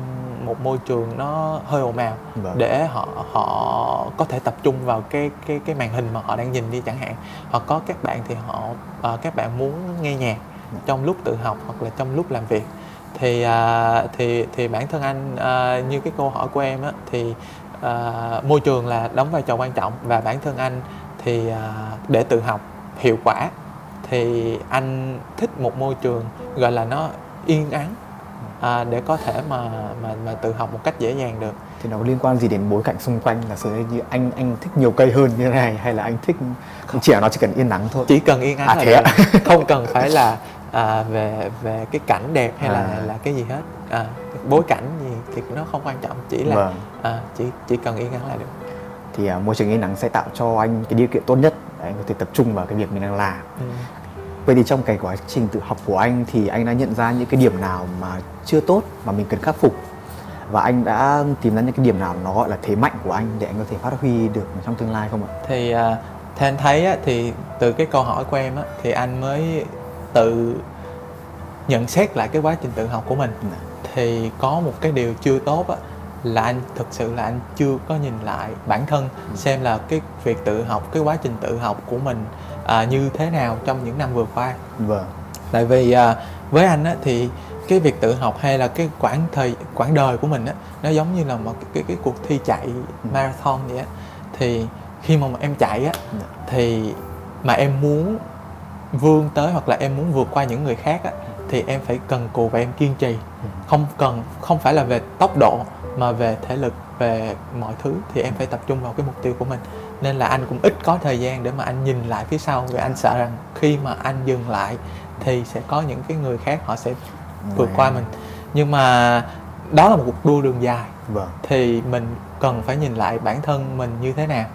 một môi trường nó hơi ồn ào Vâng. để họ họ có thể tập trung vào cái cái cái màn hình mà họ đang nhìn đi chẳng hạn. Hoặc có các bạn thì họ à, các bạn muốn nghe nhạc trong lúc tự học hoặc là trong lúc làm việc. Thì à, thì thì bản thân anh à, như cái câu hỏi của em á thì à, môi trường là đóng vai trò quan trọng và bản thân anh thì à, để tự học hiệu quả thì anh thích một môi trường gọi là nó yên ắng à, để có thể mà mà mà tự học một cách dễ dàng được thì nó liên quan gì đến bối cảnh xung quanh là sự như anh anh thích nhiều cây hơn như thế này hay là anh thích chỉ là nó chỉ cần yên nắng thôi chỉ cần yên ắng À, là thế được ạ? không cần phải là à, về về cái cảnh đẹp hay là À. là cái gì hết à, bối cảnh gì thì nó không quan trọng chỉ là Vâng. à, chỉ chỉ cần yên ắng là được thì à, môi trường yên nắng sẽ tạo cho anh cái điều kiện tốt nhất để anh có thể tập trung vào cái việc mình đang làm ừ. Vậy thì trong cái quá trình tự học của anh thì anh đã nhận ra những cái điểm nào mà chưa tốt mà mình cần khắc phục. Và anh đã tìm ra những cái điểm nào nó gọi là thế mạnh của anh để anh có thể phát huy được trong tương lai không ạ? thì à, theo anh thấy á, thì từ cái câu hỏi của em á, thì anh mới tự nhận xét lại cái quá trình tự học của mình. Thì có một cái điều chưa tốt á, là anh thực sự là anh chưa có nhìn lại bản thân xem là cái việc tự học cái quá trình tự học của mình à, như thế nào trong những năm vừa qua? Vâng. tại vì à, với anh á, thì cái việc tự học hay là cái quãng thời quãng đời của mình á nó giống như là một cái cái, cái cuộc thi chạy marathon vậy á. Thì khi mà em chạy á thì mà em muốn vươn tới hoặc là em muốn vượt qua những người khác á thì em phải cần cù và em kiên trì. Không cần không phải là về tốc độ mà về thể lực về mọi thứ thì em phải tập trung vào cái mục tiêu của mình nên là anh cũng ít có thời gian để mà anh nhìn lại phía sau vì anh sợ rằng khi mà anh dừng lại thì sẽ có những cái người khác họ sẽ vượt qua mình. Nhưng mà đó là một cuộc đua đường dài. Vâng. thì mình cần phải nhìn lại bản thân mình như thế nào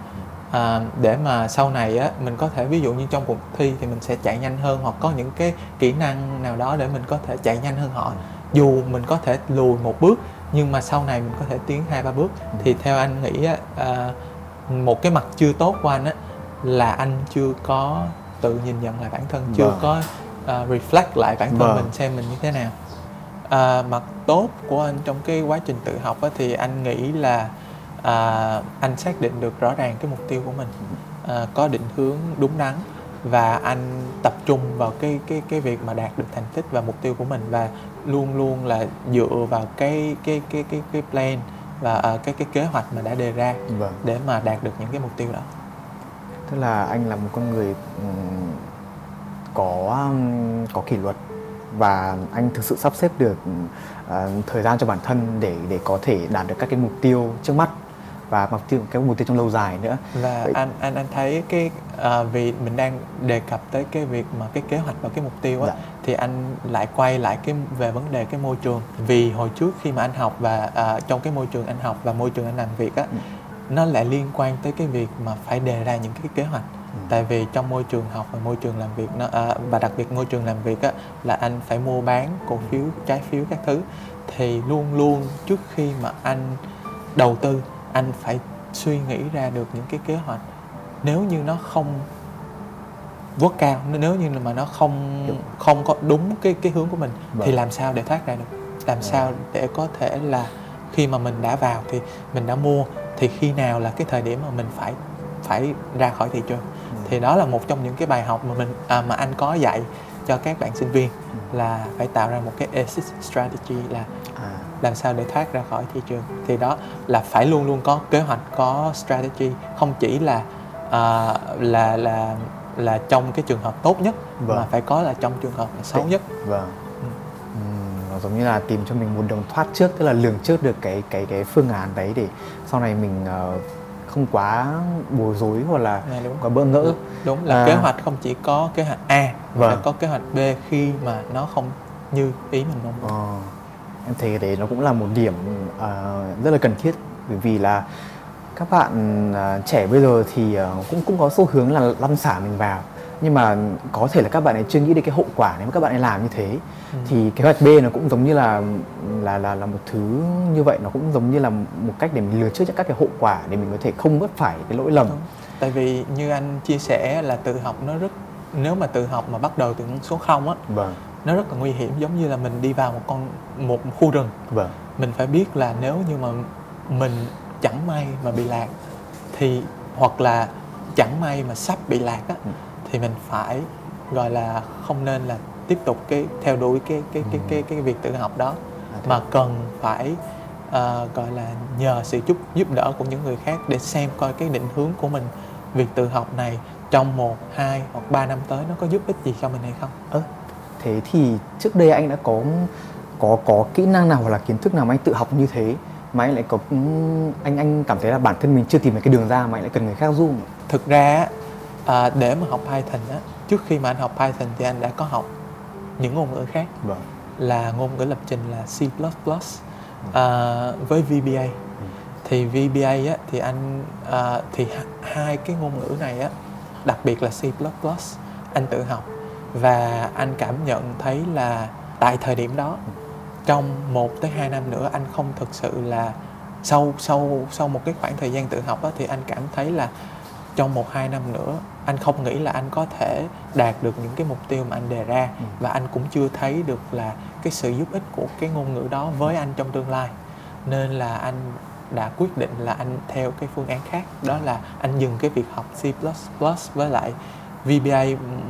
à, để mà sau này á mình có thể ví dụ như trong cuộc thi thì mình sẽ chạy nhanh hơn hoặc có những cái kỹ năng nào đó để mình có thể chạy nhanh hơn họ. Dù mình có thể lùi một bước nhưng mà sau này mình có thể tiến hai ba bước. Thì theo anh nghĩ á, à, một cái mặt chưa tốt của anh á là anh chưa có tự nhìn nhận lại bản thân chưa Vâng. có à, reflect lại bản thân Vâng. mình xem mình như thế nào à, mặt tốt của anh trong cái quá trình tự học á, thì anh nghĩ là à, anh xác định được rõ ràng cái mục tiêu của mình à, có định hướng đúng đắn và anh tập trung vào cái cái cái việc mà đạt được thành tích và mục tiêu của mình và luôn luôn là dựa vào cái cái cái cái cái plan và à, cái cái kế hoạch mà đã đề ra Vâng. để mà đạt được những cái mục tiêu đó Tức là anh là một con người có có kỷ luật và anh thực sự sắp xếp được ờ, thời gian cho bản thân để để có thể đạt được các cái mục tiêu trước mắt và mục tiêu cái mục tiêu trong lâu dài nữa. và Vậy- anh anh anh thấy cái à, vì mình đang đề cập tới cái việc mà cái kế hoạch và cái mục tiêu á Dạ. thì anh lại quay lại cái về vấn đề cái môi trường vì hồi trước khi mà anh học và à, trong cái môi trường anh học và môi trường anh làm việc á Ừ. nó lại liên quan tới cái việc mà phải đề ra những cái kế hoạch Ừ. tại vì trong môi trường học và môi trường làm việc nó à, và đặc biệt môi trường làm việc á là anh phải mua bán cổ phiếu trái phiếu các thứ thì luôn luôn trước khi mà anh đầu tư anh phải suy nghĩ ra được những cái kế hoạch nếu như nó không vốt cao nếu như mà nó không Đúng. không có đúng cái cái hướng của mình Vâng. thì làm sao để thoát ra được làm Vâng. sao để có thể là khi mà mình đã vào thì mình đã mua thì khi nào là cái thời điểm mà mình phải phải ra khỏi thị trường thì đó là một trong những cái bài học mà mình à, mà anh có dạy cho các bạn sinh viên là phải tạo ra một cái exit strategy là à, làm sao để thoát ra khỏi thị trường thì đó là phải luôn luôn có kế hoạch có strategy không chỉ là à, là là là trong cái trường hợp tốt nhất Vâng. mà phải có là trong trường hợp xấu nhất vâng Ừ. Nó giống như là tìm cho mình một đường thoát trước tức là lường trước được cái cái cái phương án đấy để sau này mình ờ, không quá bối rối hoặc là Dạ, đúng. quá bỡ ngỡ đúng là À. kế hoạch không chỉ có kế hoạch A mà Vâng. phải có kế hoạch B khi mà nó không như ý mình mong muốn Ờ, em thấy cái đấy nó cũng là một điểm ờ, rất là cần thiết. Bởi vì là các bạn ờ, trẻ bây giờ thì ờ, cũng cũng có xu hướng là lăn xả mình vào. Nhưng mà có thể là các bạn ấy chưa nghĩ đến cái hậu quả nếu mà các bạn ấy làm như thế. Ừ. thì kế hoạch B nó cũng giống như là là là là một thứ như vậy. Nó cũng giống như là một cách để mình lừa trước các cái hậu quả để mình có thể không vấp phải cái lỗi lầm. Đúng. tại vì như anh chia sẻ là tự học nó rất nếu mà tự học mà bắt đầu từ số 0 á vâng nó rất là nguy hiểm giống như là mình đi vào một con một khu rừng vâng mình phải biết là nếu như mà mình chẳng may mà bị lạc thì hoặc là chẳng may mà sắp bị lạc á Ừ. thì mình phải gọi là không nên là tiếp tục cái theo đuổi cái cái cái Ừ. cái cái việc tự học đó À, mà cần phải ờ, gọi là nhờ sự giúp giúp đỡ của những người khác để xem coi cái định hướng của mình việc tự học này trong một hai hoặc ba năm tới nó có giúp ích gì cho mình hay không Ơ, thế thì trước đây anh đã có có có kỹ năng nào hoặc là kiến thức nào mà anh tự học như thế mà anh lại có anh anh cảm thấy là bản thân mình chưa tìm được cái đường ra mà anh lại cần người khác giúp thực ra à, để mà học Python á trước khi mà anh học Python thì anh đã có học những ngôn ngữ khác. Vâng. Là ngôn ngữ lập trình là C++ à, với VBA thì VBA á, thì anh à, thì hai cái ngôn ngữ này á đặc biệt là C++ anh tự học và anh cảm nhận thấy là tại thời điểm đó trong 1 tới 2 năm nữa anh không thực sự là sau sau sau một cái khoảng thời gian tự học á, thì anh cảm thấy là trong một hai năm nữa anh không nghĩ là anh có thể đạt được những cái mục tiêu mà anh đề ra Ừ. và anh cũng chưa thấy được là cái sự giúp ích của cái ngôn ngữ đó với anh trong tương lai nên là anh đã quyết định là anh theo cái phương án khác đó là anh dừng cái việc học C++ với lại VBA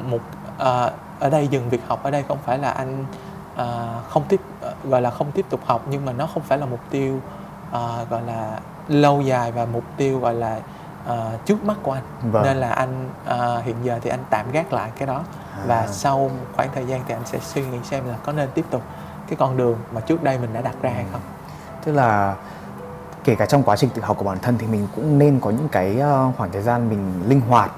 một à, ở đây dừng việc học ở đây không phải là anh à, không tiếp gọi là không tiếp tục học nhưng mà nó không phải là mục tiêu à, gọi là lâu dài và mục tiêu gọi là à, trước mắt của anh Vâng. nên là anh à, hiện giờ thì anh tạm gác lại cái đó và À. sau một khoảng thời gian thì anh sẽ suy nghĩ xem là có nên tiếp tục cái con đường mà trước đây mình đã đặt ra hay không tức là kể cả trong quá trình tự học của bản thân thì mình cũng nên có những cái ờ, khoảng thời gian mình linh hoạt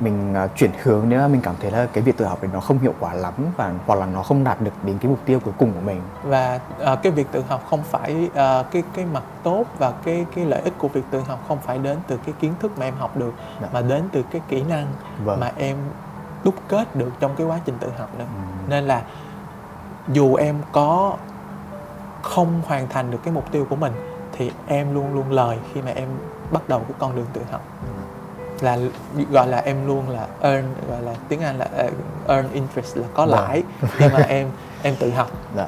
ừ. mình ờ, chuyển hướng nếu mà mình cảm thấy là cái việc tự học này nó không hiệu quả lắm và hoặc là nó không đạt được đến cái mục tiêu cuối cùng của mình và à, cái việc tự học không phải à, cái cái mặt tốt và cái cái lợi ích của việc tự học không phải đến từ cái kiến thức mà em học được Dạ. mà đến từ cái kỹ năng Vâng. mà em đúc kết được trong cái quá trình tự học nữa Ừm. nên là dù em có không hoàn thành được cái mục tiêu của mình thì em luôn luôn lời khi mà em bắt đầu cái con đường tự học là gọi là em luôn là earn gọi là tiếng Anh là uh, earn interest là có Vâng. lãi. Khi mà em em tự học. Dạ.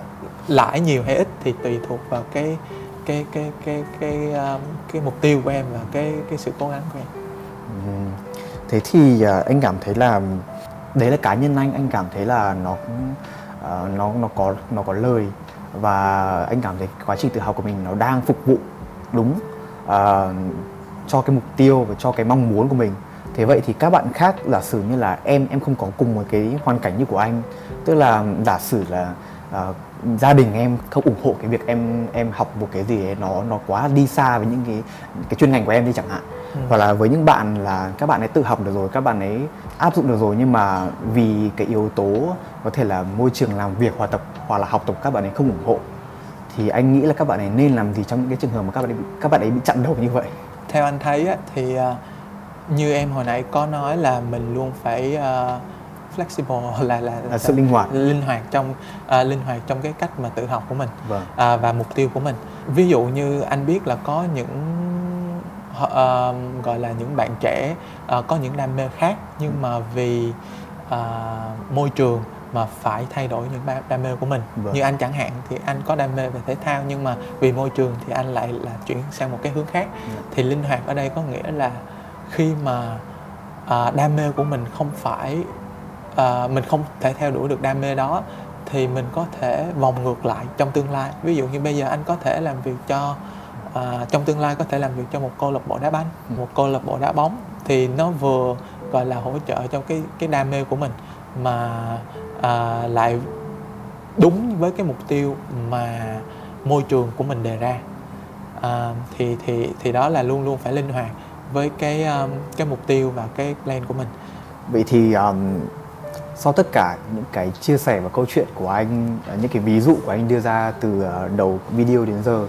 Lãi nhiều hay ít thì tùy thuộc vào cái cái cái cái cái um, cái mục tiêu của em và cái cái sự cố gắng của em. Thế thì à, anh cảm thấy là đấy là cá nhân anh anh cảm thấy là nó ờ, nó nó có nó có lời và anh cảm thấy quá trình tự học của mình nó đang phục vụ đúng ờ, cho cái mục tiêu và cho cái mong muốn của mình. Thế vậy thì các bạn khác giả sử như là em em không có cùng một cái hoàn cảnh như của anh tức là giả sử là ờ, gia đình em không ủng hộ cái việc em em học một cái gì đấy nó nó quá đi xa với những cái cái chuyên ngành của em đi chẳng hạn. Ừ. hoặc là với những bạn là các bạn ấy tự học được rồi các bạn ấy áp dụng được rồi nhưng mà vì cái yếu tố có thể là môi trường làm việc hoặc tập hoặc là học tập các bạn ấy không ủng hộ thì anh nghĩ là các bạn ấy nên làm gì trong những cái trường hợp mà các bạn ấy bị, các bạn ấy bị chặn đầu như vậy theo anh thấy á, thì à, như em hồi nãy có nói là mình luôn phải à, flexible là là, là sự linh hoạt. linh hoạt trong à, linh hoạt trong cái cách mà tự học của mình vâng. à, và mục tiêu của mình. Ví dụ như anh biết là có những ờ, gọi là những bạn trẻ ờ, có những đam mê khác nhưng mà vì à, môi trường mà phải thay đổi những đam mê của mình Vâng. như anh chẳng hạn thì anh có đam mê về thể thao nhưng mà vì môi trường thì anh lại là chuyển sang một cái hướng khác Dạ. thì linh hoạt ở đây có nghĩa là khi mà à, đam mê của mình không phải à, mình không thể theo đuổi được đam mê đó thì mình có thể vòng ngược lại trong tương lai ví dụ như bây giờ anh có thể làm việc cho à, trong tương lai có thể làm việc cho một câu lạc bộ đá banh Ừ. một câu lạc bộ đá bóng thì nó vừa gọi là hỗ trợ cho cái cái đam mê của mình mà à, lại đúng với cái mục tiêu mà môi trường của mình đề ra. À, thì thì thì đó là luôn luôn phải linh hoạt với cái um, cái mục tiêu và cái plan của mình. Vậy thì um, sau tất cả những cái chia sẻ và câu chuyện của anh, những cái ví dụ của anh đưa ra từ à, đầu video đến giờ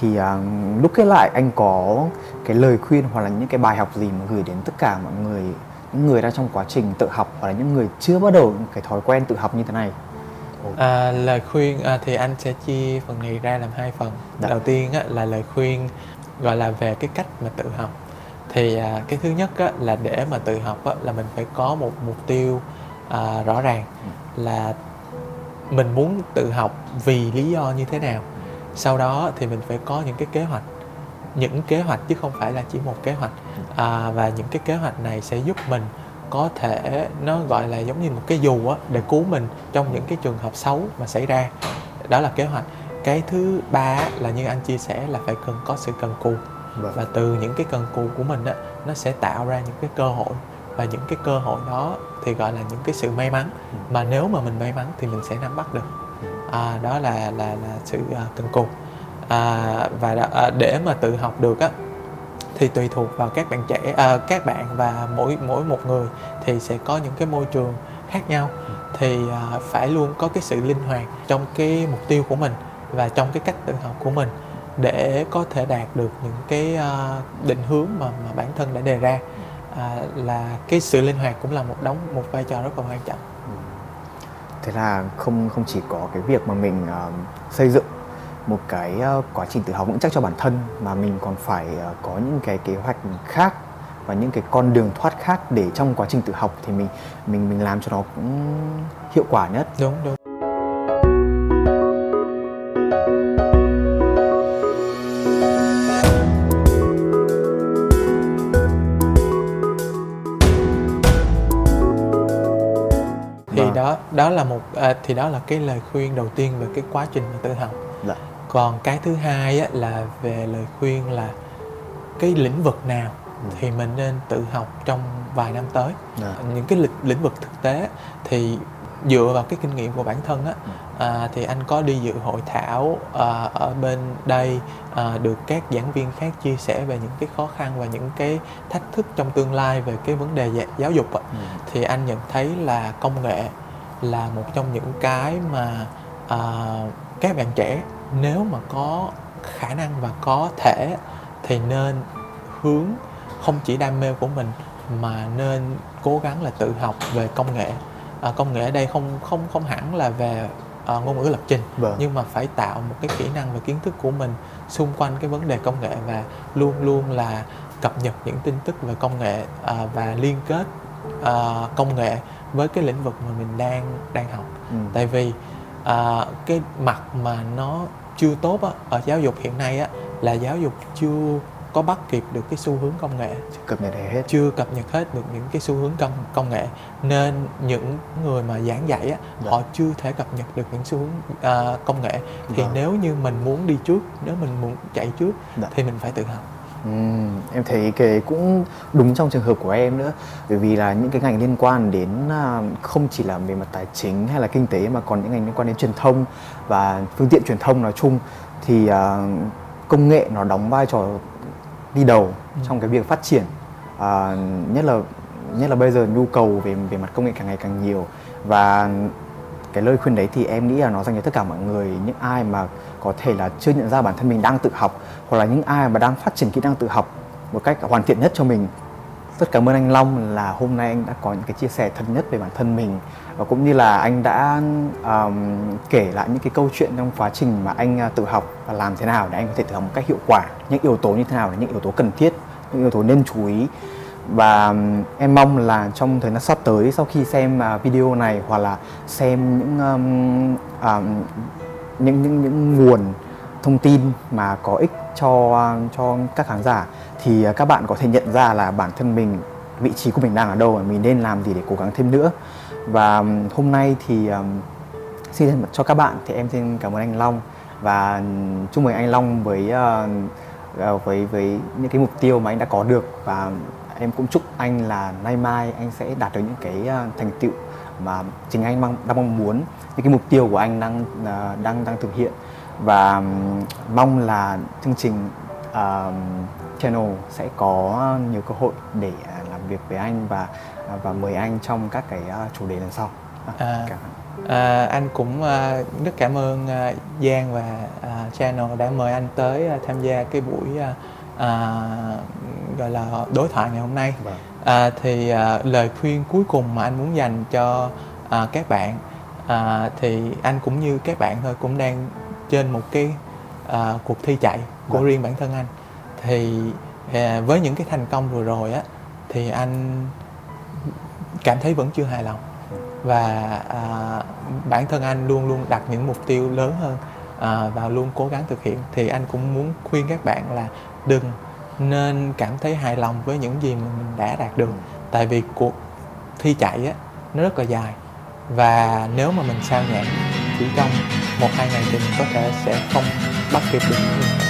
thì um, lúc kết lại anh có cái lời khuyên hoặc là những cái bài học gì mà gửi đến tất cả mọi người những người đang trong quá trình tự học hoặc là những người chưa bắt đầu cái thói quen tự học như thế này À, lời khuyên à, thì anh sẽ chia phần này ra làm hai phần. Dạ. Đầu tiên á, là lời khuyên gọi là về cái cách mà tự học. Thì à, cái thứ nhất á, là để mà tự học á, là mình phải có một mục tiêu à, rõ ràng là mình muốn tự học vì lý do như thế nào. Sau đó thì mình phải có những cái kế hoạch những kế hoạch chứ không phải là chỉ một kế hoạch. À, và những cái kế hoạch này sẽ giúp mình có thể nó gọi là giống như một cái dù á để cứu mình trong những cái trường hợp xấu mà xảy ra. Đó là kế hoạch. Cái thứ ba là như anh chia sẻ là phải cần có sự cần cù. Vâng. và từ những cái cần cù của mình á nó sẽ tạo ra những cái cơ hội. Và những cái cơ hội đó thì gọi là những cái sự may mắn. Mà nếu mà mình may mắn thì mình sẽ nắm bắt được. À, đó là là là sự à, cần cù à, và à, để mà tự học được á thì tùy thuộc vào các bạn trẻ à, các bạn và mỗi mỗi một người thì sẽ có những cái môi trường khác nhau. Thì à, phải luôn có cái sự linh hoạt trong cái mục tiêu của mình và trong cái cách tự học của mình để có thể đạt được những cái à, định hướng mà mà bản thân đã đề ra. À, là cái sự linh hoạt cũng là một đóng một vai trò rất là quan trọng. Thế là không không chỉ có cái việc mà mình uh, xây dựng một cái uh, quá trình tự học vững chắc cho bản thân mà mình còn phải uh, có những cái kế hoạch khác và những cái con đường thoát khác để trong quá trình tự học thì mình mình mình làm cho nó cũng hiệu quả nhất. Đúng đúng. Thì Vâng. đó đó là một à, thì đó là cái lời khuyên đầu tiên về cái quá trình tự học. Dạ còn cái thứ hai á, là về lời khuyên là cái lĩnh vực nào Ừ. thì mình nên tự học trong vài năm tới dạ những cái lĩnh, lĩnh vực thực tế thì dựa vào cái kinh nghiệm của bản thân á Ừ. à, thì anh có đi dự hội thảo à, ở bên đây à, được các giảng viên khác chia sẻ về những cái khó khăn và những cái thách thức trong tương lai về cái vấn đề dạ- giáo dục á Ừ. thì anh nhận thấy là công nghệ là một trong những cái mà à, các bạn trẻ nếu mà có khả năng và có thể thì nên hướng không chỉ đam mê của mình mà nên cố gắng là tự học về công nghệ. À, công nghệ ở đây không không không hẳn là về à, ngôn ngữ lập trình vâng. nhưng mà phải tạo một cái kỹ năng và kiến thức của mình xung quanh cái vấn đề công nghệ và luôn luôn là cập nhật những tin tức về công nghệ à, và liên kết à, công nghệ với cái lĩnh vực mà mình đang đang học. Ừ. tại vì à, cái mặt mà nó chưa tốt á, ở giáo dục hiện nay á, là giáo dục chưa có bắt kịp được cái xu hướng công nghệ cập nhật hết chưa cập nhật hết được những cái xu hướng công công nghệ nên những người mà giảng dạy á, Dạ. họ chưa thể cập nhật được những xu hướng à, công nghệ thì Vâng. nếu như mình muốn đi trước nếu mình muốn chạy trước Dạ. thì mình phải tự học Ừm, em thấy cái cũng đúng trong trường hợp của em nữa. Bởi vì là những cái ngành liên quan đến à, không chỉ là về mặt tài chính hay là kinh tế mà còn những ngành liên quan đến truyền thông và phương tiện truyền thông nói chung thì à, công nghệ nó đóng vai trò đi đầu trong cái việc phát triển. À, nhất là nhất là bây giờ nhu cầu về về mặt công nghệ càng ngày càng nhiều và cái lời khuyên đấy thì em nghĩ là nó dành cho tất cả mọi người những ai mà có thể là chưa nhận ra bản thân mình đang tự học hoặc là những ai mà đang phát triển kỹ năng tự học một cách hoàn thiện nhất cho mình. Rất cảm ơn anh Long là hôm nay anh đã có những cái chia sẻ thật nhất về bản thân mình và cũng như là anh đã um, kể lại những cái câu chuyện trong quá trình mà anh uh, tự học và làm thế nào để anh có thể tự học một cách hiệu quả những yếu tố như thế nào là những yếu tố cần thiết những yếu tố nên chú ý và em mong là trong thời gian sắp tới sau khi xem à, video này hoặc là xem những um, à, những những những nguồn thông tin mà có ích cho à, cho các khán giả thì à, các bạn có thể nhận ra là bản thân mình vị trí của mình đang ở đâu và mình nên làm gì để cố gắng thêm nữa. Và hôm nay thì um, xin thân mặt cho các bạn thì em xin cảm ơn anh Long. Và chúc mừng anh Long với uh, với với những cái mục tiêu mà anh đã có được. Và em cũng chúc anh là nay mai anh sẽ đạt được những cái ờ, thành tựu mà chính anh mong đang mong muốn những cái mục tiêu của anh đang ờ, đang đang thực hiện và mong là chương trình ờ, channel sẽ có nhiều cơ hội để làm việc với anh và và mời anh trong các cái chủ đề lần sau. À. cảm ơn. À, anh cũng à, rất cảm ơn à, Giang và à, channel đã mời anh tới à, tham gia cái buổi à, à, gọi là đối thoại ngày hôm nay. Vâng. À, thì à, lời khuyên cuối cùng mà anh muốn dành cho à, các bạn à, thì anh cũng như các bạn thôi cũng đang trên một cái à, cuộc thi chạy của Vâng. riêng bản thân anh. Thì à, với những cái thành công vừa rồi á thì anh cảm thấy vẫn chưa hài lòng và à, bản thân anh luôn luôn đặt những mục tiêu lớn hơn à, và luôn cố gắng thực hiện thì anh cũng muốn khuyên các bạn là đừng nên cảm thấy hài lòng với những gì mà mình đã đạt được. Tại vì cuộc thi chạy á nó rất là dài. Và nếu mà mình sao nhãn chỉ trong một hai ngày thì mình có thể sẽ không bắt kịp được những người